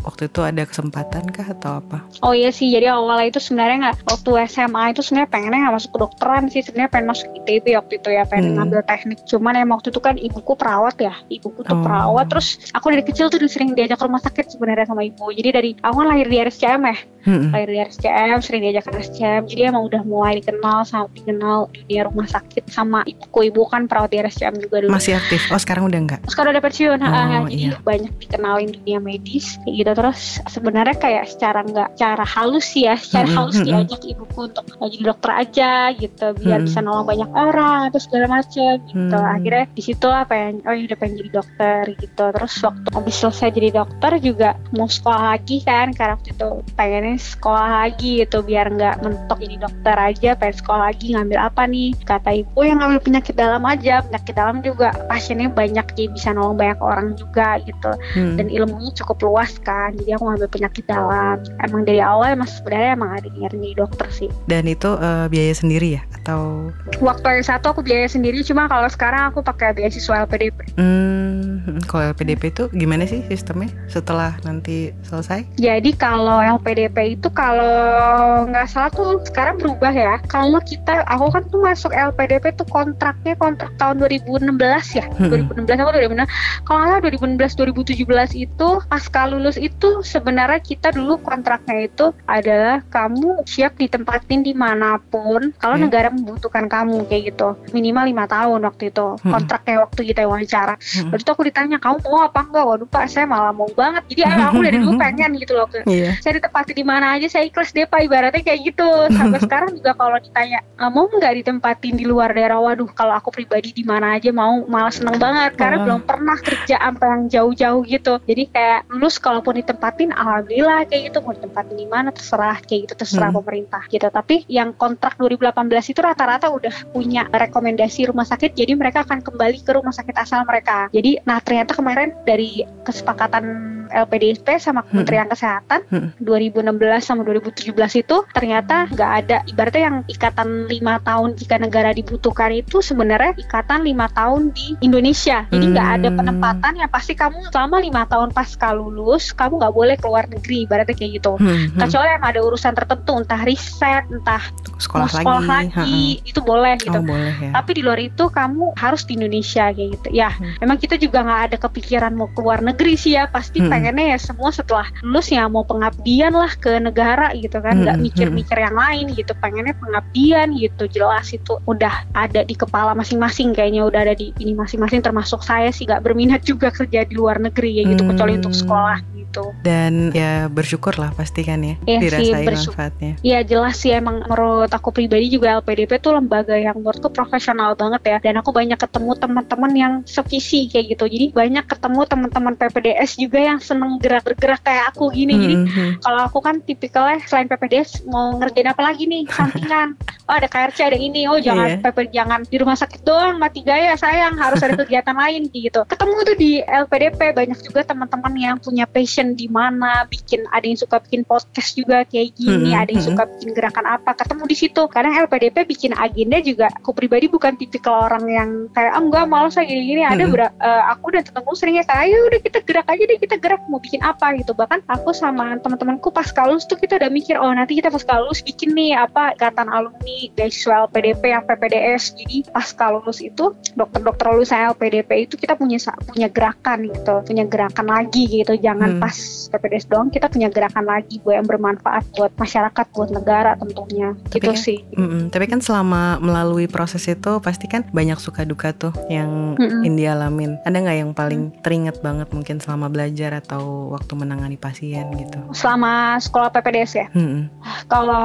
waktu itu ada kesempatan kah atau apa? Oh iya sih, jadi awalnya itu sebenarnya nggak waktu SMA itu sebenarnya pengennya nggak masuk kedokteran sih, sebenarnya pengen masuk ITB waktu itu ya, pengen Hmm. ngambil teknik. Cuman emang waktu itu kan ibuku perawat ya, ibuku tuh Oh. perawat, terus aku dari kecil tuh sering diajak ke rumah sakit sebenarnya sama ibu. Jadi dari aku kan lahir di RSCM ya, Hmm. lahir di RSCM, sering diajak ke RSCM. Jadi emang udah mulai dikenal sama dikenal dunia rumah sakit sama ibuku. Ibu kan perawat di RSCM juga dulu. Masih aktif? Oh sekarang udah enggak? Sekarang udah pensiun, Oh, jadi iya. banyak dikenalin dunia medis kayak gitu terus sebenarnya kayak secara nggak cara halus sih ya, secara Mm-mm, halus mm-mm. diajak ibuku untuk jadi dokter aja gitu, biar Mm. bisa nolong banyak orang terus segala macem gitu. Mm. Akhirnya di situ lah pengen, oh ya udah pengen jadi dokter gitu. Terus waktu habis selesai jadi dokter juga mau sekolah lagi kan, karena waktu itu pengennya sekolah lagi gitu, biar nggak mentok jadi dokter aja, pengen sekolah lagi ngambil apa nih? Kata ibu yang ngambil penyakit dalam aja, penyakit dalam juga. Pasiennya banyak jadi bisa nolong banyak orang juga gitu. Hmm. dan ilmunya cukup luas kan. Jadi aku ngambil penyakit dalam. Emang dari awal emang sebenarnya emang ada jadi dokter sih. Dan itu eh, biaya sendiri ya? Atau waktu yang satu aku biaya sendiri cuma kalau sekarang aku pakai beasiswa LPDP hmm, kalau LPDP itu gimana sih sistemnya setelah nanti selesai? jadi kalau LPDP itu kalau nggak salah tuh sekarang berubah ya. Kalau kita aku kan tuh masuk LPDP tuh kontraknya kontrak tahun 2016 ya Hmm. 2016 aku 2016 kalau nggak salah 2016 2017 itu pasca lulus itu sebenarnya kita dulu kontraknya itu adalah kamu siap ditempatin di mana pun kalau Hmm. negara membutuhkan kamu kayak gitu minimal lima tahun waktu itu Hmm. kontraknya waktu kita wawancara Hmm. Waktu itu aku ditanya kamu mau apa enggak waduh pak saya malah mau banget jadi aku dari dulu pengen gitu loh Iya. saya ditempati di mana aja saya ikhlas deh pak ibaratnya kayak gitu sampai sekarang juga kalau ditanya "Ah, mau nggak ditempatin di luar daerah waduh kalau aku pribadi di mana aja mau malah seneng banget karena Wah. belum pernah kerja sampai yang jauh-jauh gitu jadi kayak lulus kalaupun ditempatin alhamdulillah kayak gitu mau ditempatin di mana terserah kayak gitu terserah Hmm. pemerintah gitu tapi yang kontrak 2018 itu rata-rata udah punya rekomendasi rumah sakit jadi mereka akan kembali ke rumah sakit asal mereka jadi nah ternyata kemarin dari kesepakatan LPDP sama Kementerian Kesehatan Hmm. 2016 sama 2017 itu ternyata nggak ada ibaratnya yang ikatan lima tahun jika negara dibutuhkan itu sebenarnya ikatan penempatan lima tahun di Indonesia. Jadi nggak ada Hmm. penempatan yang pasti kamu selama lima tahun pasca lulus kamu nggak boleh keluar negeri, ibaratnya kayak gitu. Hmm, hmm. Kecuali yang ada urusan tertentu, entah riset, entah sekolah, mau sekolah lagi, lagi, itu boleh gitu. Oh boleh ya. Tapi di luar itu kamu harus di Indonesia kayak gitu. Ya, Hmm. memang kita juga nggak ada kepikiran mau keluar negeri sih ya. Pasti Hmm. pengennya ya semua setelah lulus ya mau pengabdian lah ke negara gitu kan. Nggak Hmm, mikir-mikir yang lain gitu. Pengennya pengabdian gitu. Jelas itu udah ada di kepala masing-masing kayaknya udah ada di ini masing-masing. Termasuk saya sih nggak berminat juga kerja di luar negeri ya gitu. Hmm. Kecuali untuk sekolah gitu. Dan ya bersyukur lah pasti kan ya Iya sih, dirasain bersyukur. manfaatnya. Ya jelas sih emang menurut aku pribadi juga LPDP tuh lembaga yang menurutku profesional banget ya dan aku banyak ketemu teman-teman yang sevisi kayak gitu jadi banyak ketemu teman-teman PPDS juga yang seneng gerak bergerak kayak aku gini jadi Hmm, hmm. kalau aku kan tipikalnya selain PPDS mau ngerjain apa lagi nih sampingan oh ada KRC ada ini oh jangan Iya. PP jangan di rumah sakit doang mati gaya sayang harus ada kegiatan lain gitu ketemu tuh di LPDP banyak juga teman-teman yang punya passion di mana bikin ada yang suka bikin podcast juga kayak gini Mm-mm, ada yang mm-mm. suka bikin gerakan apa ketemu di situ. Kadang LPDP bikin agenda juga aku pribadi bukan tipikal orang yang kayak ah enggak malas aja gini-gini. Ada bera- eh, aku dan temanku seringnya kayak ayo udah kita gerak aja deh kita gerak mau bikin apa gitu. Bahkan aku sama teman-temanku pas kalus tuh kita udah mikir oh nanti kita pas kalus bikin nih apa ikatan alumni beasiswa LPDP yang PPDS jadi pas lulus itu dokter-dokter lulusan LPDP itu kita punya punya gerakan gitu punya gerakan lagi gitu. Jangan Hmm. pas PPDS doang kita punya gerakan lagi buat yang bermanfaat buat masyarakat buat negara tentunya Tapi gitu kan- sih Mm-mm. Tapi kan selama melalui proses itu pasti kan banyak suka duka tuh yang Mm-mm. Indi alamin. Ada nggak yang paling teringat banget mungkin selama belajar atau waktu menangani pasien gitu? selama sekolah PPDS ya Mm-mm. Kalau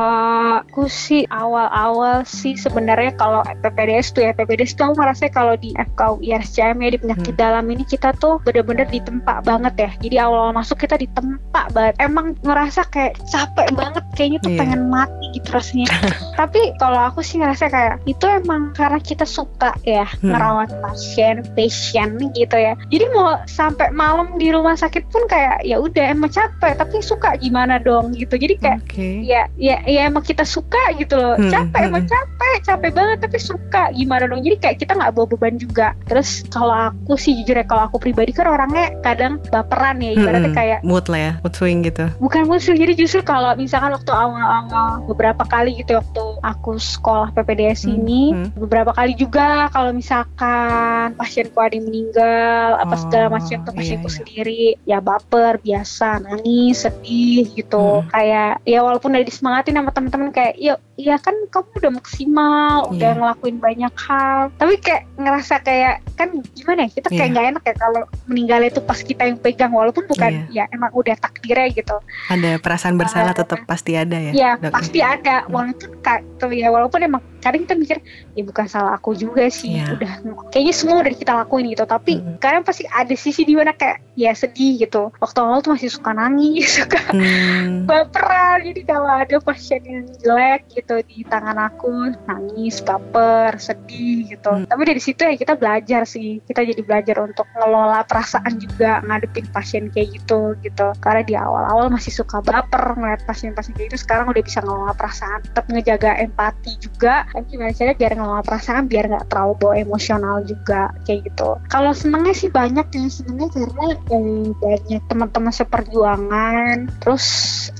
aku sih awal-awal sih sebenarnya kalau PPDS tuh ya PPDS tuh aku ngerasa kalau di FKUI RSCM ya di penyakit Hmm. dalam ini kita tuh bener-bener ditempa banget ya. Jadi awal masuk kita ditempa banget. Emang ngerasa kayak capek banget kayaknya tuh Iya. pengen mati gitu rasanya. Tapi kalau aku sih ngerasa kayak itu emang karena kita suka ya Hmm. ngerawat pasien, patient gitu ya. Jadi mau sampai malam di rumah sakit pun kayak ya udah emang capek tapi suka gimana dong gitu. Jadi kayak Oke. ya ya ya emang kita suka gitu loh Hmm, capek emang hmm. capek capek banget tapi suka gimana dong jadi kayak kita nggak bawa beban juga terus kalau aku sih jujur ya kalau aku pribadi kan orangnya kadang baperan ya ibaratnya Mm-mm. kayak mood lah ya, mood swing gitu. bukan musuh jadi justru kalau misalkan waktu awal-awal beberapa kali gitu waktu aku sekolah PPDS Hmm, ini hmm. beberapa kali juga kalau misalkan pasienku ada yang meninggal apa segala Oh, macam tuh iya, pasienku iya. sendiri ya baper biasa nangis sedih gitu Hmm. kayak ya walaupun udah disemangatin sama teman-teman kayak yuk ya kan kamu udah maksimal udah Iya. ngelakuin banyak hal tapi kayak ngerasa kayak kan gimana ya kita kayak Iya. nggak enak ya kalau meninggal itu pas kita yang pegang walaupun bukan ya emang udah takdirnya gitu Ada perasaan bersalah tetap pasti ada ya. ya dok? pasti ada walaupun ya walaupun emang kadang kita mikir ya bukan salah aku juga sih Iya. udah kayaknya semua udah kita lakuin gitu tapi Mm-mm. kadang pasti ada sisi di mana kayak ya sedih gitu waktu awal tuh masih suka nangis suka Hmm. baperan jadi kalau ada pasien yang jelek gitu di tangan aku nangis baper sedih gitu Hmm. tapi dari situ ya kita belajar sih kita jadi belajar untuk ngelola perasaan juga ngadepin pasien kayak gitu gitu karena di awal-awal masih suka baper ngeliat pasien-pasien kayak gitu sekarang udah bisa ngelola perasaan tetap ngejaga empati juga kan gimana caranya biar ngelola perasaan biar nggak terlalu bawa emosional juga kayak gitu. Kalau senengnya sih banyak yang senengnya karena eh, banyak teman-teman seperjuangan terus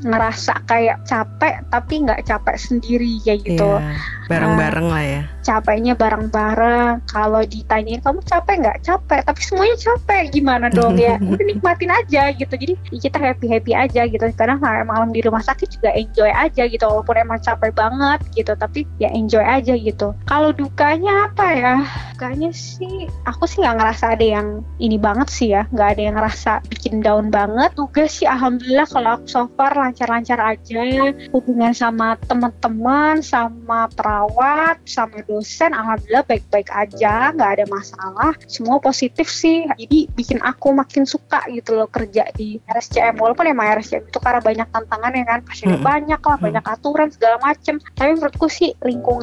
ngerasa kayak capek tapi nggak capek sendiri kayak gitu. Iya, bareng-bareng lah ya. capeknya bareng-bareng. Kalau ditanyain kamu capek nggak? Capek tapi semuanya capek. Gimana dong? Ya udah nikmatin aja gitu. Jadi ya kita happy happy aja gitu. Karena malam malam di rumah sakit juga enjoy aja gitu. Walaupun emang capek banget gitu. Tapi ya enjoy aja gitu. Kalau dukanya apa ya? Dukanya sih aku sih nggak ngerasa ada yang ini banget sih ya. Nggak ada yang ngerasa bikin down banget. Tugas sih alhamdulillah kalau aku so far lancar-lancar aja. Hubungan sama teman-teman sama perawat sama dosen alhamdulillah baik-baik aja. Nggak ada masalah. Semua positif sih. Jadi bikin aku makin suka gitu loh kerja di RSCM walaupun emang RSCM itu karena banyak tantangan ya kan. Mm-mm. banyak lah banyak aturan segala macem. Tapi menurutku sih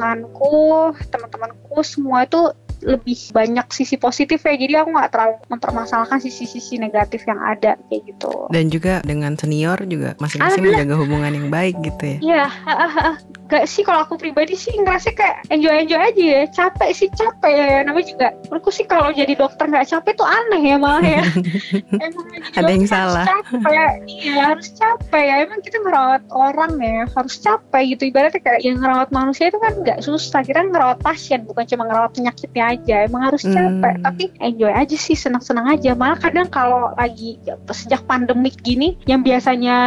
lingkunganku teman-temanku semua itu lebih banyak sisi positif ya. Jadi aku nggak terlalu mempermasalahkan sisi-sisi negatif yang ada kayak gitu. Dan juga dengan senior juga masing-masing menjaga hubungan yang baik gitu ya. Iya, Gak sih kalau aku pribadi sih ngerasa kayak enjoy-enjoy aja ya. Capek sih capek ya. Namanya juga menurutku sih kalau jadi dokter nggak capek tuh aneh ya malah ya. Emang Ada yang salah. Capek. Iya harus capek ya. Emang kita ngerawat orang ya harus capek gitu. Ibaratnya kayak yang ngerawat manusia itu kan nggak susah. Kita ngerawat pasien bukan cuma ngerawat penyakitnya aja. Emang harus capek. Hmm. Tapi enjoy aja sih senang-senang aja. Malah kadang kalau lagi ya, sejak pandemik gini yang biasanya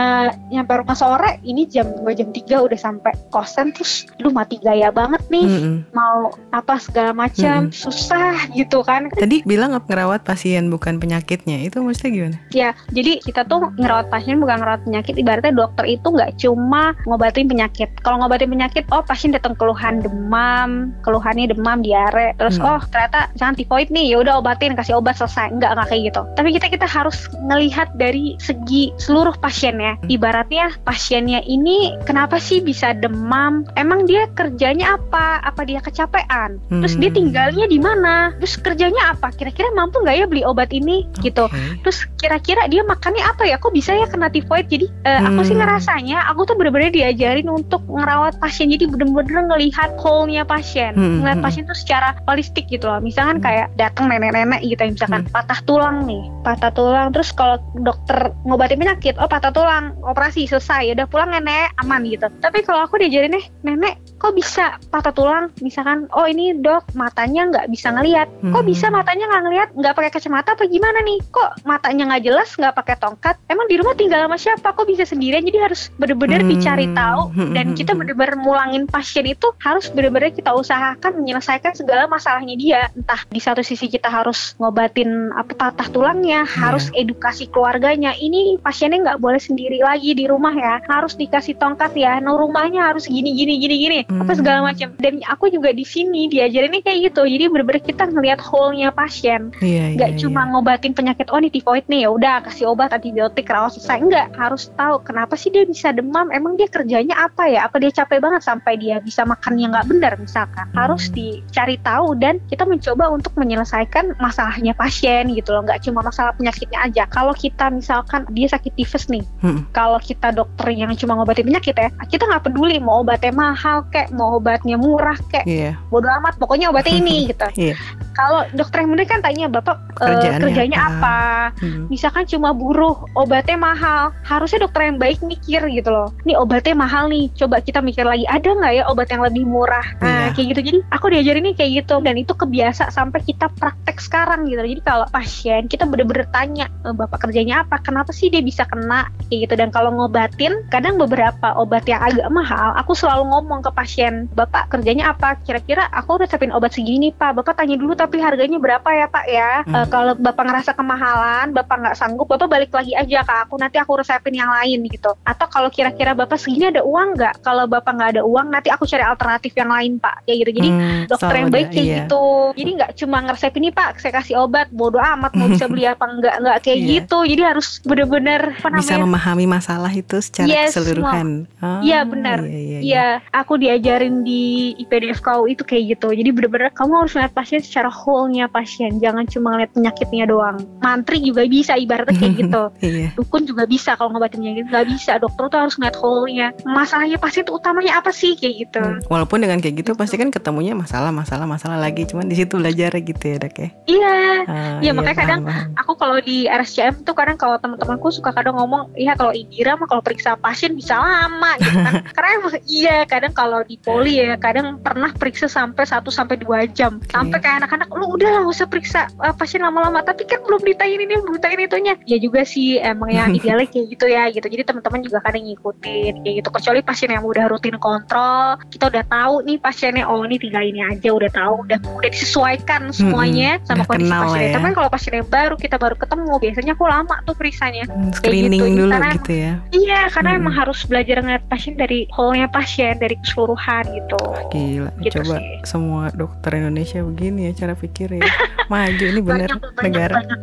nyampe rumah sore ini jam 2 jam 3 udah sampai kosan terus lu mati gaya banget nih Mm-mm. mau apa segala macam susah gitu kan Tadi bilang ngerawat pasien bukan penyakitnya, itu maksudnya gimana? ya jadi kita tuh ngerawat pasien bukan ngerawat penyakit ibaratnya dokter itu nggak cuma ngobatin penyakit kalau ngobatin penyakit oh pasien datang keluhan demam keluhannya demam diare terus Hmm. oh ternyata misalkan tifoid nih ya udah obatin kasih obat selesai nggak nggak kayak gitu tapi kita kita harus ngelihat dari segi seluruh pasiennya Hmm. ibaratnya pasiennya ini kenapa sih bisa demam emang dia kerjanya apa apa dia kecapean terus dia Hmm. tinggalnya di mana terus kerjanya apa kira-kira mampu nggak ya beli obat ini gitu Oke. Terus kira-kira dia makannya apa ya? Kok bisa ya kena tifoid? Jadi eh, aku sih Hmm. ngerasanya aku tuh bener-bener diajarin untuk ngerawat pasien. Jadi bener-bener ngelihat whole-nya pasien, Hmm, ngelihat hmm. pasien tuh secara holistik gitu loh. Misalkan Hmm. kayak datang nenek-nenek gitu, misalkan Hmm. patah tulang nih, patah tulang. Terus kalau dokter ngobatin penyakit, oh patah tulang, operasi selesai, udah pulang nenek aman gitu. Tapi kalau aku diajarin nih, nenek kok bisa patah tulang? Misalkan, oh ini dok matanya nggak bisa ngelihat. Kok Hmm. bisa matanya nggak ngelihat? Nggak pakai kacamata apa gimana nih? Kok matanya nggak jelas? Nggak pakai tongkat? Emang di rumah tinggal sama siapa? Kok bisa sendirian? Jadi harus bener-bener Hmm. dicari tahu dan Hmm. kita bener-bener mulangin pasien itu harus bener-bener kita usahakan menyelesaikan segala masalahnya dia. Entah di satu sisi kita harus ngobatin apa patah tulangnya, harus edukasi keluarganya. Ini pasiennya nggak boleh sendiri lagi di rumah ya. Harus dikasih tongkat ya. No rumahnya harus gini gini gini gini. Apa Hmm. segala macam. Dan aku juga di sini diajarinnya kayak gitu. Jadi bener-bener kita ngelihat whole-nya pasien Iya, nggak iya, cuma iya. ngobatin penyakit oh ini tifoid nih ya udah kasih obat antibiotik rawat selesai enggak harus tahu kenapa sih dia bisa demam emang dia kerjanya apa ya apa dia capek banget sampai dia bisa makan yang nggak benar misalkan Hmm. harus dicari tahu dan kita mencoba untuk menyelesaikan masalahnya pasien gitu loh nggak cuma masalah penyakitnya aja kalau kita misalkan dia sakit tifus nih Hmm. kalau kita dokter yang cuma ngobatin penyakit ya kita nggak peduli mau obatnya mahal kek. Mau obatnya murah kek. Iya, bodo amat pokoknya obatnya ini gitu. Iya. kalau dokter yang bener kan tanya bapak eh, Kerjaannya kerjanya apa?" apa? Hmm. misalkan cuma buruh obatnya mahal. Harusnya dokter yang baik mikir gitu loh. Ini obatnya mahal nih coba kita mikir lagi. Ada nggak ya obat yang lebih murah? Nah Iya. kayak gitu jadi aku diajarin nih kayak gitu dan itu kebiasa sampai kita praktek sekarang gitu. Jadi kalau pasien kita bener-bener tanya "Eh, bapak kerjanya apa? Kenapa sih dia bisa kena? Kayak gitu. Dan kalau ngobatin kadang beberapa obat yang agak mahal aku selalu ngomong ke pasien bapak kerjanya apa? Kira-kira aku resepin obat segini pak. Bapak tanya dulu tapi harganya berapa ya pak ya? Hmm. Eh, kalau bapak ngerasa kemahalan bapak nggak sanggup bapak balik lagi aja ke aku nanti aku resepin yang lain gitu. Atau kalau kira-kira bapak segini ada uang nggak? Kalau bapak nggak ada uang nanti aku cari alternatif yang lain pak. Kayak gitu. Jadi Hmm, dokter yang baik kayak iya. gitu. Jadi nggak cuma ngeresepin nih pak saya kasih obat bodo amat mau bisa beli apa enggak nggak kayak Iya. gitu. Jadi harus bener-bener apa Bisa memahami masalah itu secara Yes, keseluruhan. Oh, Iya, benar. Iya, iya, iya. Iya, aku diajarin di IPDFKU itu kayak gitu. Jadi bener-bener kamu harus melihat pasien secara whole-nya pasien, jangan cuma ngeliat penyakitnya doang. Mantri juga bisa ibaratnya kayak gitu. Iya. Dukun juga bisa kalau ngobatin penyakit nggak bisa. Dokter tuh harus ngeliat whole-nya. Masalahnya pasien tuh utamanya apa sih kayak gitu. Hmm. Walaupun dengan kayak gitu pasti kan ketemunya masalah, masalah, masalah lagi. Cuman di situ belajar gitu ya dok ya. Iya. Ah, Iya, makanya paham, kadang paham. Aku kalau di RSCM tuh kadang kalau teman-temanku suka kadang ngomong, iya kalau Indira mah kalau periksa pasien bisa lama gitu kan. Karena emang iya kadang kalau di poli ya kadang pernah periksa sampai 1 sampai 2 jam. Sampai kayak anak-anak lu udah lah usah periksa uh, pasien lama-lama tapi kan belum ditanyain ini belum ditanyain itunya. Ya juga sih emang yang idealnya kayak gitu ya gitu. Jadi teman-teman juga kadang ngikutin kayak gitu. Kecuali pasien yang udah rutin kontrol, kita udah tahu nih pasiennya oh ini tinggal ini aja udah tahu udah udah disesuaikan semuanya sama udah kondisi pasiennya. ya. Tapi kan kalau pasien yang baru kita baru ketemu biasanya aku lama tuh periksanya. Hmm, screening gitu, dulu karena- gitu ya. Iya, karena Hmm. emang harus belajar ngeliat pasien dari whole-nya pasien, dari keseluruhan gitu. Gila, Gitu coba sih. semua dokter Indonesia begini ya cara pikirnya. Maju ini bener banyak, negara. banyak,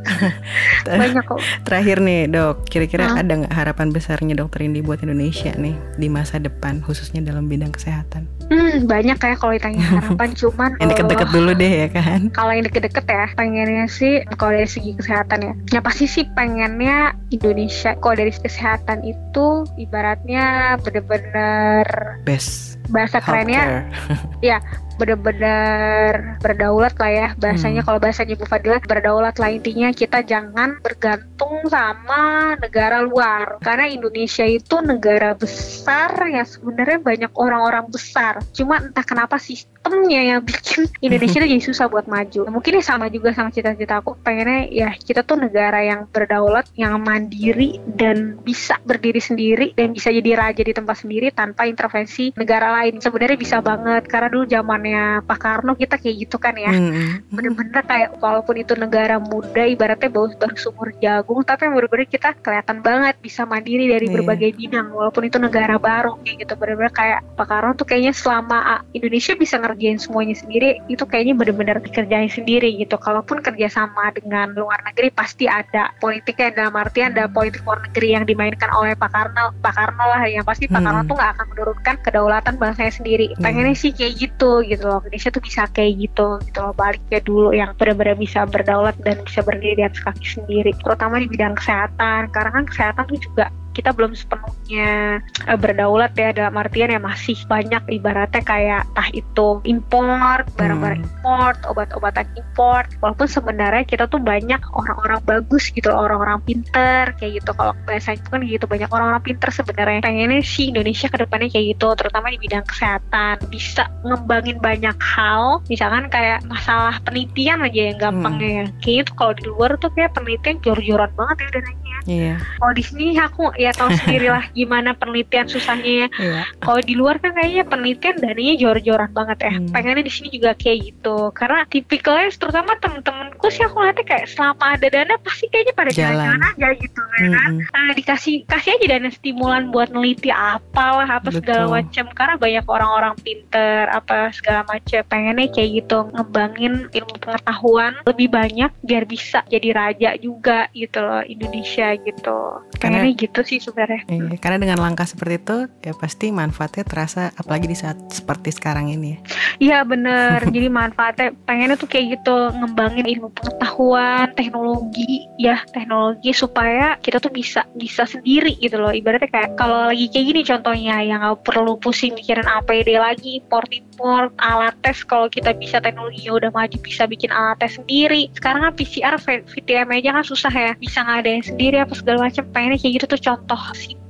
banyak kok. Terakhir nih dok, kira-kira Hah? ada nggak harapan besarnya dokter ini buat Indonesia nih di masa depan, khususnya dalam bidang kesehatan? Hmm, banyak kayak kalau ditanya harapan cuman Yang deket-deket eh, dulu deh ya kan? kalau yang deket-deket ya pengennya sih kalau dari segi kesehatan ya ya pasti sih pengennya Indonesia kalau dari segi kesehatan itu ibaratnya bener-bener best bahasa kerennya ya benar-benar berdaulat lah ya bahasanya. Hmm. kalau bahasanya Bu Fadila berdaulat lah. Intinya kita jangan bergantung sama negara luar. Karena Indonesia itu negara besar ya sebenarnya banyak orang-orang besar. Cuma entah kenapa sistemnya yang bikin Indonesia itu jadi susah buat maju. Mungkin ya sama juga sama cita-cita aku. Pengennya ya kita tuh negara yang berdaulat yang mandiri dan bisa berdiri sendiri dan bisa jadi raja di tempat sendiri tanpa intervensi negara lain sebenarnya bisa banget karena dulu zaman zamannya Pak Karno kita kayak gitu kan ya hmm. bener-bener kayak walaupun itu negara muda ibaratnya baru baru sumur jagung tapi bener-bener kita kelihatan banget bisa mandiri dari yeah. berbagai bidang walaupun itu negara baru kayak gitu bener-bener kayak Pak Karno tuh kayaknya selama Indonesia bisa ngerjain semuanya sendiri itu kayaknya bener-bener dikerjain sendiri gitu kalaupun kerjasama dengan luar negeri pasti ada politiknya dalam artian ada politik luar negeri yang dimainkan oleh Pak Karno Pak Karno lah yang pasti Pak Karno hmm. tuh nggak akan menurunkan kedaulatan bangsanya sendiri. Pengennya sih kayak gitu gitu loh. Indonesia tuh bisa kayak gitu gitu loh. Balik ke dulu yang benar-benar bisa berdaulat dan bisa berdiri di atas kaki sendiri. Terutama di bidang kesehatan. Karena kan kesehatan tuh juga kita belum sepenuhnya uh, berdaulat ya dalam artian ya masih banyak ibaratnya kayak tah itu import barang-barang hmm. import obat-obatan import. Walaupun sebenarnya kita tuh banyak orang-orang bagus gitu orang-orang pinter kayak gitu. Kalau biasanya kan gitu banyak orang-orang pinter sebenarnya. Pengennya sih Indonesia ke depannya kayak gitu terutama di bidang kesehatan. Bisa ngembangin banyak hal. Misalkan kayak masalah penelitian aja yang gampangnya hmm. ya. Kayak gitu kalau di luar tuh kayak penelitian jor-joran banget ya dananya Iya. Kalau di sini aku ya tahu sendiri lah gimana penelitian susahnya ya. Iya. Kalau di luar kan kayaknya penelitian dananya jor-joran banget ya. Hmm. Pengennya di sini juga kayak gitu. Karena tipikalnya terutama temen-temenku sih aku ngeliatnya kayak selama ada dana pasti kayaknya pada jalan-jalan aja gitu ya kan. Hmm. Nah dikasih kasih aja dana stimulan buat neliti apalah apa Betul. segala macam. Karena banyak orang-orang pinter apa segala macam. Pengennya kayak gitu ngembangin ilmu pengetahuan lebih banyak biar bisa jadi raja juga gitu loh Indonesia gitu. Karena gitu sih sebenarnya. Iya, karena dengan langkah seperti itu ya pasti manfaatnya terasa apalagi di saat seperti sekarang ini ya. Iya bener. Jadi manfaatnya pengennya tuh kayak gitu ngembangin ilmu pengetahuan, teknologi ya teknologi supaya kita tuh bisa bisa sendiri gitu loh. Ibaratnya kayak kalau lagi kayak gini contohnya yang nggak perlu pusing mikirin APD lagi import import alat tes kalau kita bisa teknologinya udah maju bisa bikin alat tes sendiri. Sekarang kan PCR VTM aja kan susah ya bisa ngadain sendiri apa segala macam pengennya kayak gitu. Tuh contoh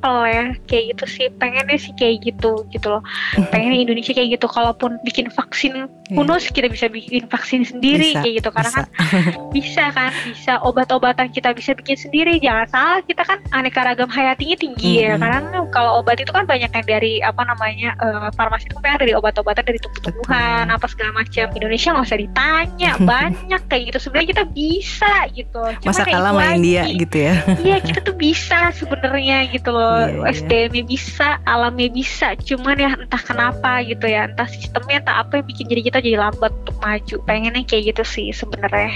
simpel ya kayak gitu sih. Pengennya sih kayak gitu gitu loh. Pengennya Indonesia kayak gitu kalaupun bikin vaksin iya. kita bisa bikin vaksin sendiri bisa, kayak gitu. Karena bisa. kan bisa kan bisa. Obat-obatan kita bisa bikin sendiri jangan salah kita kan aneka ragam hayatinya tinggi mm-hmm. ya karena kalau obat itu kan banyak yang dari apa namanya uh, farmasi itu kan dari obat-obatan dari tumbuh-tumbuhan apa segala macam. Indonesia nggak usah ditanya banyak kayak gitu. Sebenarnya kita bisa gitu. Cuma masa kalah India gitu ya? Iya kita tuh bisa sebenarnya gitu loh yeah, yeah. SDM bisa alamnya bisa cuman ya entah kenapa gitu ya entah sistemnya entah apa yang bikin jadi kita jadi lambat untuk maju pengennya kayak gitu sih sebenarnya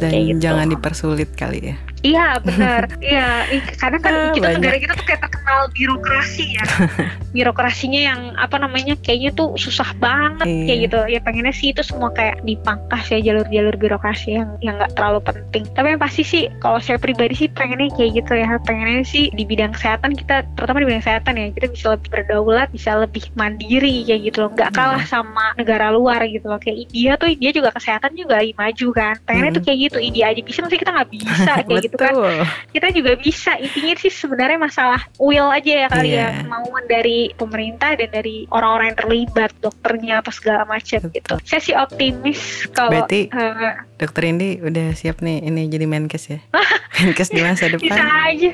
dan kayak gitu. jangan dipersulit kali ya Iya benar. iya, karena kan ah, kita banyak. negara kita tuh kayak terkenal birokrasi ya. Birokrasinya yang apa namanya kayaknya tuh susah banget iya. kayak gitu. Ya pengennya sih itu semua kayak dipangkas ya jalur-jalur birokrasi yang yang nggak terlalu penting. Tapi yang pasti sih kalau saya pribadi sih pengennya kayak gitu ya. Pengennya sih di bidang kesehatan kita terutama di bidang kesehatan ya kita bisa lebih berdaulat, bisa lebih mandiri kayak gitu loh. Nggak kalah hmm. sama negara luar gitu loh. Kayak India tuh India juga kesehatan juga lagi maju kan. Pengennya hmm. tuh kayak gitu. India aja bisa, masih kita nggak bisa kayak gitu gitu kan kita juga bisa intinya sih sebenarnya masalah will aja ya kali yeah. ya kemauan dari pemerintah dan dari orang-orang yang terlibat dokternya apa segala macam gitu saya sih optimis kalau berarti uh, dokter ini udah siap nih ini jadi menkes ya? Menkes di masa depan. Bisa aja.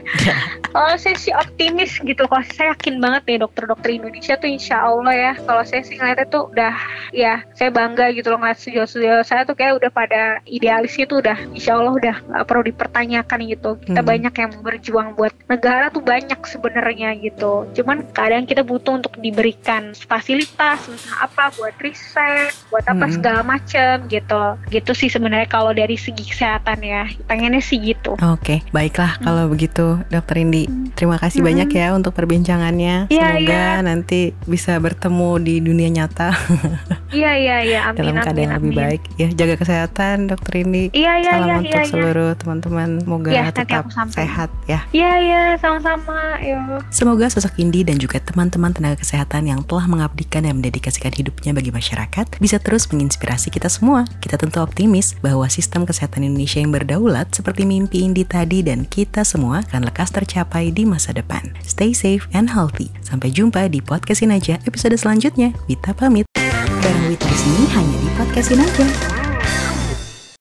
Kalau saya sih optimis gitu. Kalau saya yakin banget nih dokter-dokter Indonesia tuh insya Allah ya. Kalau saya sih ngeliatnya tuh udah ya saya bangga gitu loh ngeliat studio-studio saya tuh kayak udah pada idealisnya tuh udah insya Allah udah nggak perlu dipertanyakan gitu. Kita hmm. banyak yang berjuang buat negara tuh banyak sebenarnya gitu. Cuman kadang kita butuh untuk diberikan fasilitas misalnya apa buat riset buat apa hmm. segala macem gitu. Gitu sih sebenarnya sebenarnya kalau dari segi kesehatan ya pengennya sih gitu Oke, baiklah Hmm. kalau begitu, Dokter Indi. Terima kasih Hmm. banyak ya untuk perbincangannya. Iya, Semoga iya. nanti bisa bertemu di dunia nyata iya iya iya amin dalam keadaan amin yang lebih amin. baik. Ya, jaga kesehatan, Dokter Indi. iya iya Salam iya untuk iya. seluruh teman-teman. Semoga nanti tetap sehat ya. iya iya sama-sama yo Semoga sosok Indi dan juga teman-teman tenaga kesehatan yang telah mengabdikan dan mendedikasikan hidupnya bagi masyarakat bisa terus menginspirasi kita semua. Kita tentu optimis bahwa sistem kesehatan Indonesia yang berdaulat seperti mimpi Indi tadi dan kita semua akan lekas tercapai di masa depan. Stay safe and healthy. Sampai jumpa di Podcastin Aja episode selanjutnya. Wita pamit. Bareng Wita di hanya di Podcastin Aja.